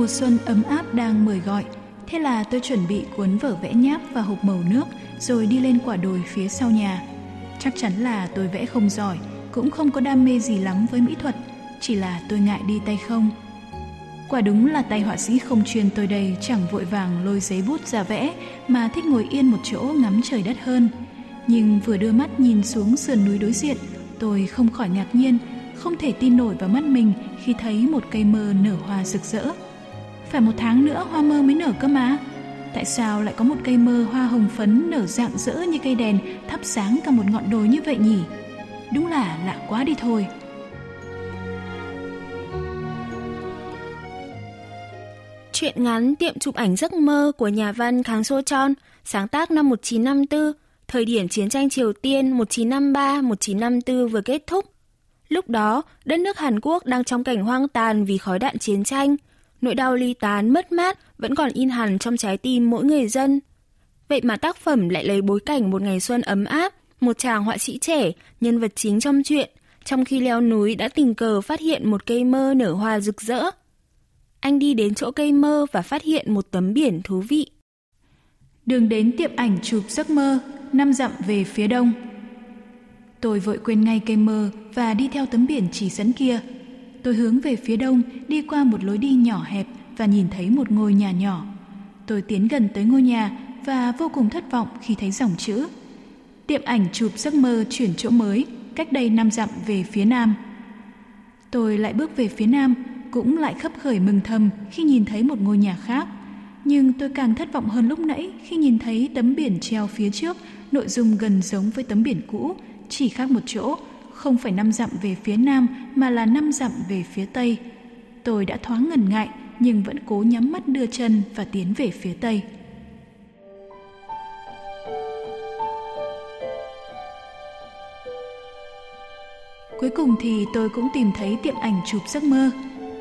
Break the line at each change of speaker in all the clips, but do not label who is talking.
Mùa xuân ấm áp đang mời gọi, thế là tôi chuẩn bị cuốn vở vẽ nháp và hộp màu nước rồi đi lên quả đồi phía sau nhà. Chắc chắn là tôi vẽ không giỏi, cũng không có đam mê gì lắm với mỹ thuật, chỉ là tôi ngại đi tay không. Quả đúng là tay họa sĩ không chuyên tôi đây chẳng vội vàng lôi giấy bút ra vẽ mà thích ngồi yên một chỗ ngắm trời đất hơn. Nhưng vừa đưa mắt nhìn xuống sườn núi đối diện, tôi không khỏi ngạc nhiên, không thể tin nổi vào mắt mình khi thấy một cây mơ nở hoa rực rỡ. Phải một tháng nữa hoa mơ mới nở cơ mà. Tại sao lại có một cây mơ hoa hồng phấn nở rạng rỡ như cây đèn thắp sáng cả một ngọn đồi như vậy nhỉ? Đúng là lạ quá đi thôi.
Chuyện ngắn Tiệm chụp ảnh giấc mơ của nhà văn Kháng Sô Chon, sáng tác năm 1954, thời điểm chiến tranh Triều Tiên 1953-1954 vừa kết thúc. Lúc đó, đất nước Hàn Quốc đang trong cảnh hoang tàn vì khói đạn chiến tranh – nỗi đau ly tán mất mát vẫn còn in hẳn trong trái tim mỗi người dân. Vậy mà tác phẩm lại lấy bối cảnh một ngày xuân ấm áp, một chàng họa sĩ trẻ, nhân vật chính trong chuyện, trong khi leo núi đã tình cờ phát hiện một cây mơ nở hoa rực rỡ. Anh đi đến chỗ cây mơ và phát hiện một tấm biển thú vị.
Đường đến tiệm ảnh chụp giấc mơ, năm dặm về phía đông. Tôi vội quên ngay cây mơ và đi theo tấm biển chỉ dẫn kia, Tôi hướng về phía đông, đi qua một lối đi nhỏ hẹp và nhìn thấy một ngôi nhà nhỏ. Tôi tiến gần tới ngôi nhà và vô cùng thất vọng khi thấy dòng chữ. Tiệm ảnh chụp giấc mơ chuyển chỗ mới, cách đây năm dặm về phía nam. Tôi lại bước về phía nam, cũng lại khấp khởi mừng thầm khi nhìn thấy một ngôi nhà khác. Nhưng tôi càng thất vọng hơn lúc nãy khi nhìn thấy tấm biển treo phía trước, nội dung gần giống với tấm biển cũ, chỉ khác một chỗ không phải năm dặm về phía nam mà là năm dặm về phía tây. Tôi đã thoáng ngần ngại nhưng vẫn cố nhắm mắt đưa chân và tiến về phía tây. Cuối cùng thì tôi cũng tìm thấy tiệm ảnh chụp giấc mơ.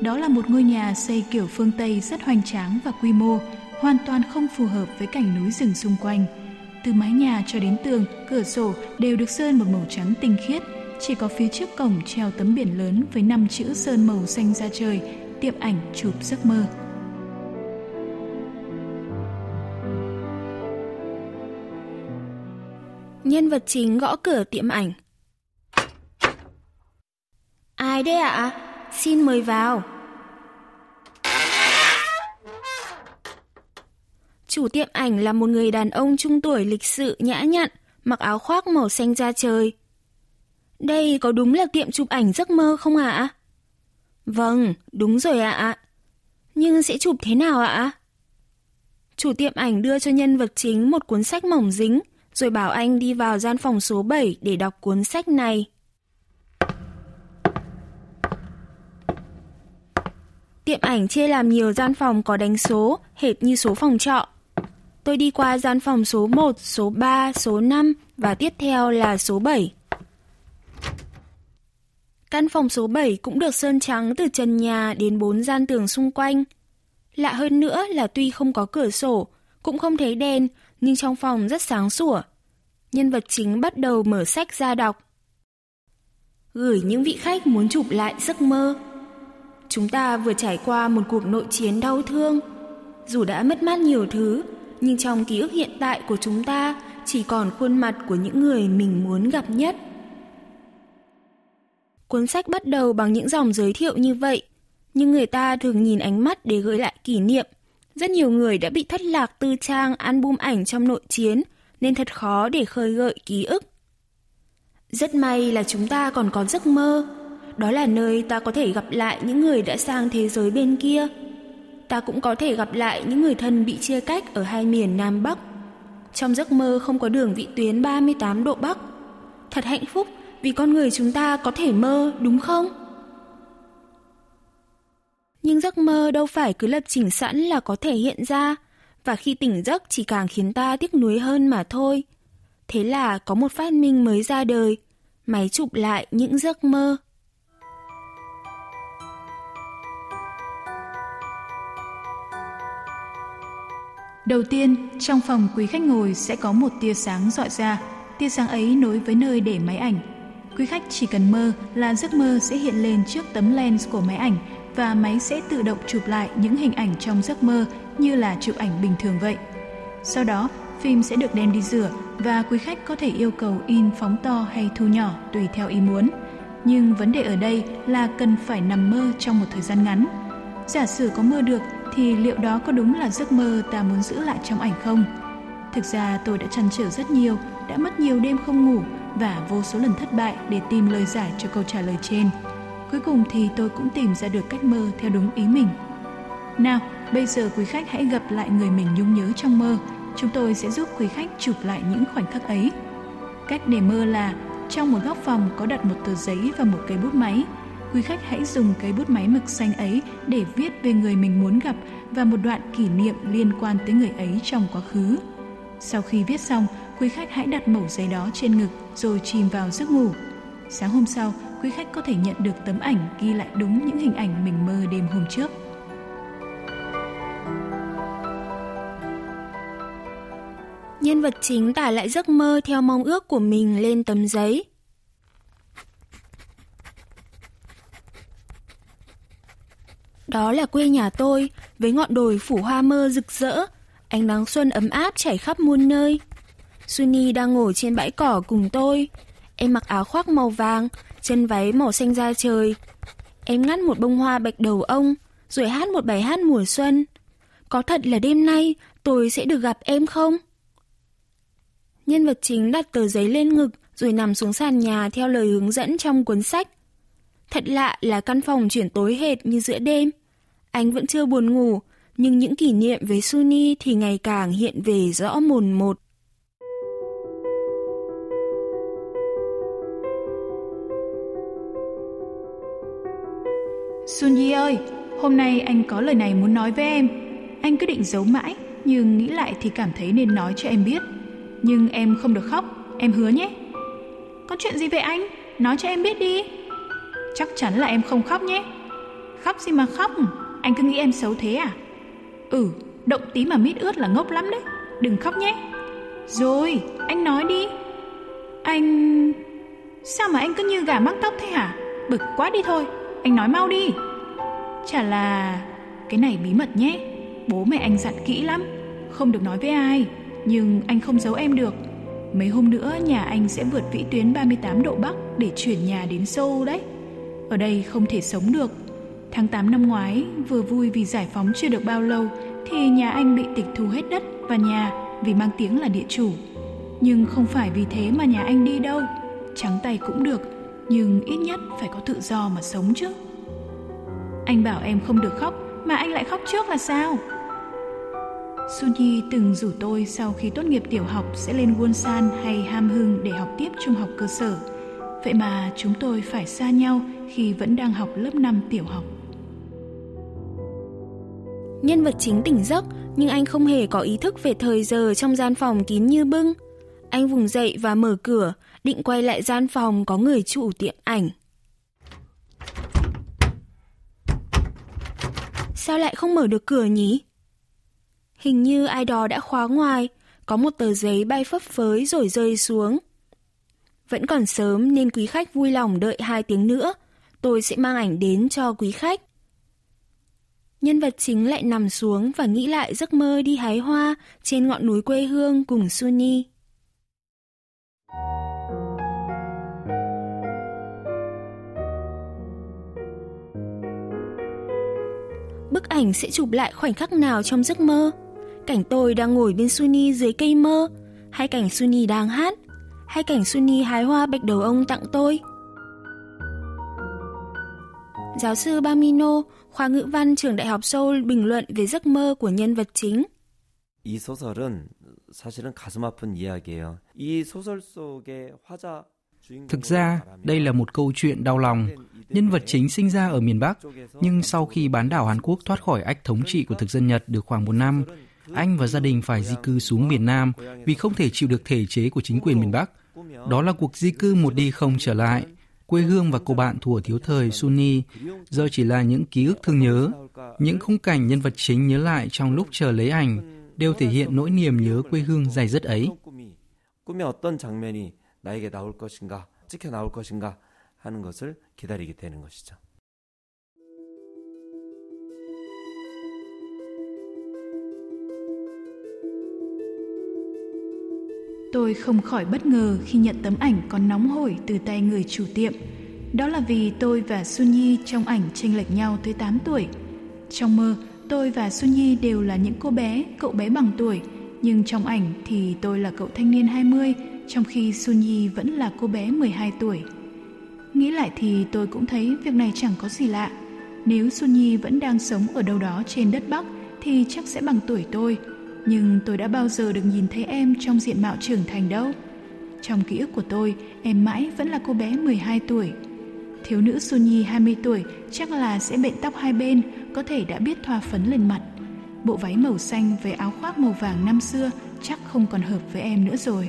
Đó là một ngôi nhà xây kiểu phương Tây rất hoành tráng và quy mô, hoàn toàn không phù hợp với cảnh núi rừng xung quanh. Từ mái nhà cho đến tường, cửa sổ đều được sơn một màu trắng tinh khiết, chỉ có phía trước cổng treo tấm biển lớn với năm chữ sơn màu xanh ra trời, tiệm ảnh chụp giấc mơ.
Nhân vật chính gõ cửa tiệm ảnh. Ai đấy ạ? À? Xin mời vào. Chủ tiệm ảnh là một người đàn ông trung tuổi lịch sự nhã nhặn, mặc áo khoác màu xanh da trời, đây có đúng là tiệm chụp ảnh giấc mơ không ạ? Vâng, đúng rồi ạ. Nhưng sẽ chụp thế nào ạ? Chủ tiệm ảnh đưa cho nhân vật chính một cuốn sách mỏng dính, rồi bảo anh đi vào gian phòng số 7 để đọc cuốn sách này. Tiệm ảnh chia làm nhiều gian phòng có đánh số, hệt như số phòng trọ. Tôi đi qua gian phòng số 1, số 3, số 5 và tiếp theo là số 7. Căn phòng số 7 cũng được sơn trắng từ trần nhà đến bốn gian tường xung quanh. Lạ hơn nữa là tuy không có cửa sổ, cũng không thấy đèn, nhưng trong phòng rất sáng sủa. Nhân vật chính bắt đầu mở sách ra đọc. Gửi những vị khách muốn chụp lại giấc mơ. Chúng ta vừa trải qua một cuộc nội chiến đau thương. Dù đã mất mát nhiều thứ, nhưng trong ký ức hiện tại của chúng ta chỉ còn khuôn mặt của những người mình muốn gặp nhất. Cuốn sách bắt đầu bằng những dòng giới thiệu như vậy, nhưng người ta thường nhìn ánh mắt để gửi lại kỷ niệm. Rất nhiều người đã bị thất lạc tư trang album ảnh trong nội chiến, nên thật khó để khơi gợi ký ức. Rất may là chúng ta còn có giấc mơ, đó là nơi ta có thể gặp lại những người đã sang thế giới bên kia. Ta cũng có thể gặp lại những người thân bị chia cách ở hai miền Nam Bắc. Trong giấc mơ không có đường vị tuyến 38 độ Bắc, thật hạnh phúc vì con người chúng ta có thể mơ, đúng không? Nhưng giấc mơ đâu phải cứ lập trình sẵn là có thể hiện ra, và khi tỉnh giấc chỉ càng khiến ta tiếc nuối hơn mà thôi. Thế là có một phát minh mới ra đời, máy chụp lại những giấc mơ.
Đầu tiên, trong phòng quý khách ngồi sẽ có một tia sáng dọi ra. Tia sáng ấy nối với nơi để máy ảnh. Quý khách chỉ cần mơ là giấc mơ sẽ hiện lên trước tấm lens của máy ảnh và máy sẽ tự động chụp lại những hình ảnh trong giấc mơ như là chụp ảnh bình thường vậy. Sau đó, phim sẽ được đem đi rửa và quý khách có thể yêu cầu in phóng to hay thu nhỏ tùy theo ý muốn. Nhưng vấn đề ở đây là cần phải nằm mơ trong một thời gian ngắn. Giả sử có mơ được thì liệu đó có đúng là giấc mơ ta muốn giữ lại trong ảnh không? Thực ra tôi đã chăn trở rất nhiều, đã mất nhiều đêm không ngủ và vô số lần thất bại để tìm lời giải cho câu trả lời trên. Cuối cùng thì tôi cũng tìm ra được cách mơ theo đúng ý mình. Nào, bây giờ quý khách hãy gặp lại người mình nhung nhớ trong mơ. Chúng tôi sẽ giúp quý khách chụp lại những khoảnh khắc ấy. Cách để mơ là trong một góc phòng có đặt một tờ giấy và một cây bút máy – quý khách hãy dùng cây bút máy mực xanh ấy để viết về người mình muốn gặp và một đoạn kỷ niệm liên quan tới người ấy trong quá khứ. Sau khi viết xong, quý khách hãy đặt mẩu giấy đó trên ngực rồi chìm vào giấc ngủ. Sáng hôm sau, quý khách có thể nhận được tấm ảnh ghi lại đúng những hình ảnh mình mơ đêm hôm trước.
Nhân vật chính tả lại giấc mơ theo mong ước của mình lên tấm giấy. Đó là quê nhà tôi, với ngọn đồi phủ hoa mơ rực rỡ, ánh nắng xuân ấm áp chảy khắp muôn nơi. Sunny đang ngồi trên bãi cỏ cùng tôi. Em mặc áo khoác màu vàng, chân váy màu xanh da trời. Em ngắt một bông hoa bạch đầu ông, rồi hát một bài hát mùa xuân. Có thật là đêm nay tôi sẽ được gặp em không? Nhân vật chính đặt tờ giấy lên ngực rồi nằm xuống sàn nhà theo lời hướng dẫn trong cuốn sách. Thật lạ là căn phòng chuyển tối hệt như giữa đêm. Anh vẫn chưa buồn ngủ, nhưng những kỷ niệm với Suni thì ngày càng hiện về rõ mồn một.
Sunyi ơi, hôm nay anh có lời này muốn nói với em. Anh cứ định giấu mãi, nhưng nghĩ lại thì cảm thấy nên nói cho em biết. Nhưng em không được khóc, em hứa nhé. Có chuyện gì vậy anh? Nói cho em biết đi. Chắc chắn là em không khóc nhé. Khóc gì mà khóc, anh cứ nghĩ em xấu thế à? Ừ, động tí mà mít ướt là ngốc lắm đấy, đừng khóc nhé. Rồi, anh nói đi. Anh... Sao mà anh cứ như gà mắc tóc thế hả? Bực quá đi thôi, anh nói mau đi. Chả là... Cái này bí mật nhé, bố mẹ anh dặn kỹ lắm, không được nói với ai. Nhưng anh không giấu em được. Mấy hôm nữa nhà anh sẽ vượt vĩ tuyến 38 độ Bắc để chuyển nhà đến Seoul đấy. Ở đây không thể sống được. Tháng 8 năm ngoái, vừa vui vì giải phóng chưa được bao lâu thì nhà anh bị tịch thu hết đất và nhà vì mang tiếng là địa chủ. Nhưng không phải vì thế mà nhà anh đi đâu. Trắng tay cũng được, nhưng ít nhất phải có tự do mà sống chứ. Anh bảo em không được khóc mà anh lại khóc trước là sao? Sunyi từng rủ tôi sau khi tốt nghiệp tiểu học sẽ lên Wonsan hay Ham Hưng để học tiếp trung học cơ sở. Vậy mà chúng tôi phải xa nhau khi vẫn đang học lớp 5 tiểu học.
Nhân vật chính tỉnh giấc, nhưng anh không hề có ý thức về thời giờ trong gian phòng kín như bưng. Anh vùng dậy và mở cửa, định quay lại gian phòng có người chủ tiệm ảnh. Sao lại không mở được cửa nhỉ? Hình như ai đó đã khóa ngoài, có một tờ giấy bay phấp phới rồi rơi xuống. Vẫn còn sớm nên quý khách vui lòng đợi hai tiếng nữa. Tôi sẽ mang ảnh đến cho quý khách. Nhân vật chính lại nằm xuống và nghĩ lại giấc mơ đi hái hoa trên ngọn núi quê hương cùng Suni. Bức ảnh sẽ chụp lại khoảnh khắc nào trong giấc mơ? Cảnh tôi đang ngồi bên Suni dưới cây mơ, hay cảnh Suni đang hát, hay cảnh Suni hái hoa bạch đầu ông tặng tôi. Giáo sư Bamino, khoa ngữ văn trường Đại học Seoul bình luận về giấc mơ của nhân vật chính.
이 소설은 사실은 가슴 아픈 이야기예요. 이 소설 속의 화자 Thực ra, đây là một câu chuyện đau lòng. Nhân vật chính sinh ra ở miền Bắc, nhưng sau khi bán đảo Hàn Quốc thoát khỏi ách thống trị của thực dân Nhật được khoảng một năm, anh và gia đình phải di cư xuống miền Nam vì không thể chịu được thể chế của chính quyền miền Bắc. Đó là cuộc di cư một đi không trở lại. Quê hương và cô bạn thuở thiếu thời Sunni giờ chỉ là những ký ức thương nhớ. Những khung cảnh nhân vật chính nhớ lại trong lúc chờ lấy ảnh đều thể hiện nỗi niềm nhớ quê hương dài dứt ấy. 꿈에 어떤 장면이 나에게 나올 것인가, 찍혀 나올 것인가 하는 것을 기다리게 되는 것이죠.
Tôi không khỏi bất ngờ khi nhận tấm ảnh còn nóng hổi từ tay người chủ tiệm. Đó là vì tôi và Xuân Nhi trong ảnh chênh lệch nhau tới 8 tuổi. Trong mơ, tôi và Xuân Nhi đều là những cô bé, cậu bé bằng tuổi, nhưng trong ảnh thì tôi là cậu thanh niên 20, trong khi Xuân Nhi vẫn là cô bé 12 tuổi. Nghĩ lại thì tôi cũng thấy việc này chẳng có gì lạ. Nếu Xuân Nhi vẫn đang sống ở đâu đó trên đất Bắc thì chắc sẽ bằng tuổi tôi, nhưng tôi đã bao giờ được nhìn thấy em trong diện mạo trưởng thành đâu. Trong ký ức của tôi, em mãi vẫn là cô bé 12 tuổi. Thiếu nữ Xuân Nhi 20 tuổi chắc là sẽ bệnh tóc hai bên, có thể đã biết thoa phấn lên mặt. Bộ váy màu xanh với áo khoác màu vàng năm xưa chắc không còn hợp với em nữa rồi.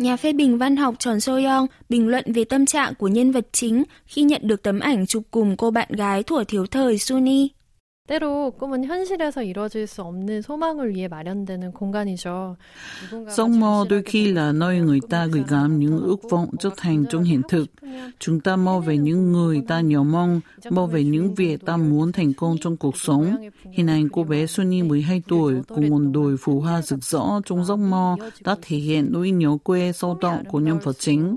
Nhà phê bình văn học Tròn Soyoung bình luận về tâm trạng của nhân vật chính khi nhận được tấm ảnh chụp cùng cô bạn gái thuở thiếu thời Suni.
Giấc mơ đôi khi là nơi người ta gửi gắm những ước vọng trở thành trong hiện thực. Chúng ta mơ về những người ta nhớ mong, mơ về những việc ta muốn thành công trong cuộc sống. Hình ảnh cô bé Sunny 12 tuổi cùng một đồi phù hoa rực rỡ trong giấc mơ đã thể hiện nỗi nhớ quê sâu đậm của nhân vật chính.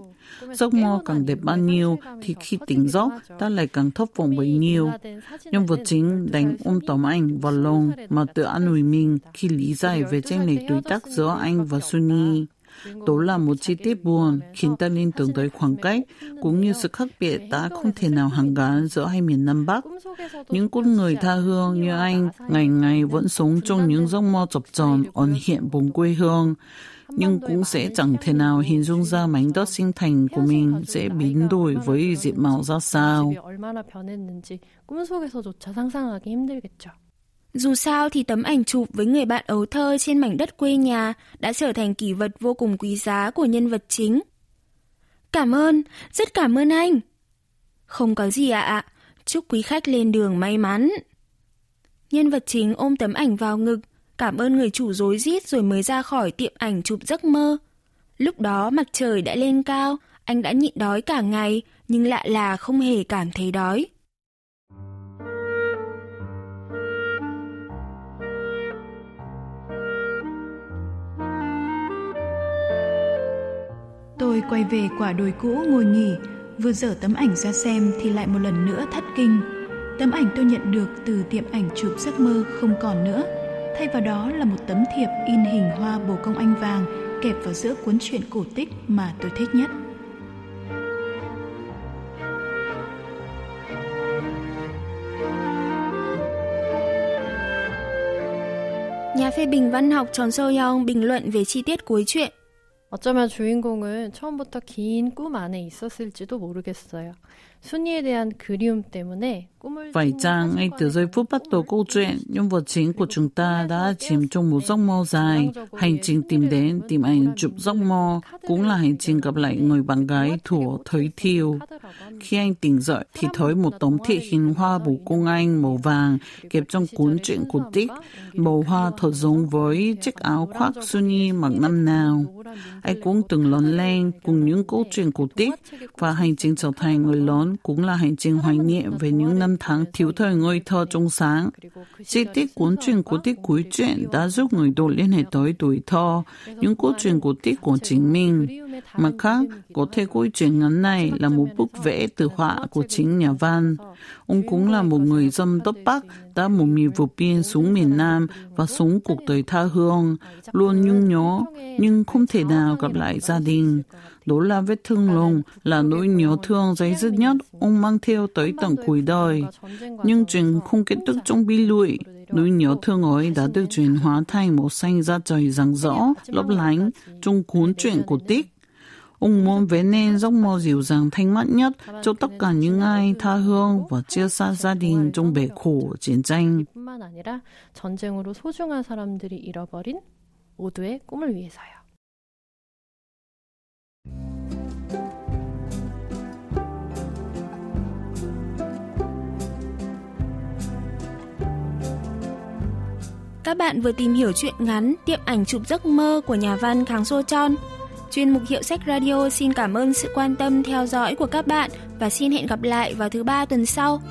Giấc mơ càng đẹp bao nhiêu thì khi tỉnh giấc ta lại càng thất vọng bấy nhiêu. Nhân vật chính đánh ôm tấm ảnh vào lòng mà tự an ủi mình khi lý giải về tranh lệch tuổi tác giữa anh và Sunny. Đó là một chi tiết buồn, khiến ta liên tưởng tới khoảng cách, cũng như sự khác biệt đã không thể nào hàn gắn giữa hai miền Nam Bắc. Những con người tha hương như anh ngày ngày vẫn sống trong những giấc mơ chập chờn ẩn hiện vùng quê hương nhưng cũng sẽ chẳng thể nào hình dung ra mảnh đất sinh thành của mình sẽ biến đổi với diện mạo ra sao.
Dù sao thì tấm ảnh chụp với người bạn ấu thơ trên mảnh đất quê nhà đã trở thành kỷ vật vô cùng quý giá của nhân vật chính. Cảm ơn, rất cảm ơn anh. Không có gì ạ ạ, chúc quý khách lên đường may mắn. Nhân vật chính ôm tấm ảnh vào ngực, cảm ơn người chủ rối rít rồi mới ra khỏi tiệm ảnh chụp giấc mơ. Lúc đó mặt trời đã lên cao, anh đã nhịn đói cả ngày, nhưng lạ là không hề cảm thấy đói.
Tôi quay về quả đồi cũ ngồi nghỉ, vừa dở tấm ảnh ra xem thì lại một lần nữa thất kinh. Tấm ảnh tôi nhận được từ tiệm ảnh chụp giấc mơ không còn nữa. Thay vào đó là một tấm thiệp in hình hoa bồ công anh vàng kẹp vào giữa cuốn truyện cổ tích mà tôi thích nhất.
Nhà phê bình văn học Tròn Sâu Yong bình luận về chi tiết cuối truyện.
어쩌면 주인공은 처음부터 긴 꿈 안에 있었을지도 모르겠어요.
Phải chăng ngay từ giây phút bắt đầu câu chuyện, nhân vật chính của chúng ta đã chìm trong một giấc mơ dài. Hành trình tìm đến, tìm ảnh chụp giấc mơ cũng là hành trình gặp lại người bạn gái thủa thời thiêu. Khi anh tỉnh dậy thì thấy một tấm thị hình hoa bù công anh màu vàng kẹp trong cuốn truyện cổ tích. Màu hoa thật giống với chiếc áo khoác Sunny mặc năm nào. Anh cũng từng lớn lên cùng những câu chuyện cổ tích và hành trình trở thành người lớn cũng là hành trình hoài niệm về những năm tháng thiếu thời ngôi thơ trong sáng. Chi tiết cuốn truyện cổ tích cuối truyện đã giúp người đọc liên hệ tới tuổi thơ, những câu chuyện cổ tích của chính mình. Mặt khác, có thể câu chuyện ngắn này là một bức vẽ từ họa của chính nhà văn. Ông cũng là một người dân đất Bắc đã một miền vượt biên xuống miền Nam và sống cuộc đời tha hương, luôn nhung nhớ nhưng không thể nào gặp lại gia đình. Đó là vết thương lòng, là nỗi nhớ thương dày dứt nhất ông mang theo tới tận cuối đời. Nhưng chuyện không kết thúc trong bi lụy. nỗi nhớ thương ấy đã được chuyển hóa thành một xanh ra trời rạng rỡ, lấp lánh trong cuốn truyện của Tích. Ông muốn vẽ nên giấc mơ dịu dàng thanh mát nhất cho tất cả những ai tha hương và chia xa gia đình trong bể khổ chiến tranh.
뿐만 아니라 전쟁으로 소중한 사람들이 잃어버린 모두의 꿈을 위해서요.
Các bạn vừa tìm hiểu chuyện ngắn Tiệm ảnh chụp giấc mơ của nhà văn Kháng Sô Chon. Chuyên mục Hiệu sách Radio xin cảm ơn sự quan tâm theo dõi của các bạn và xin hẹn gặp lại vào thứ ba tuần sau.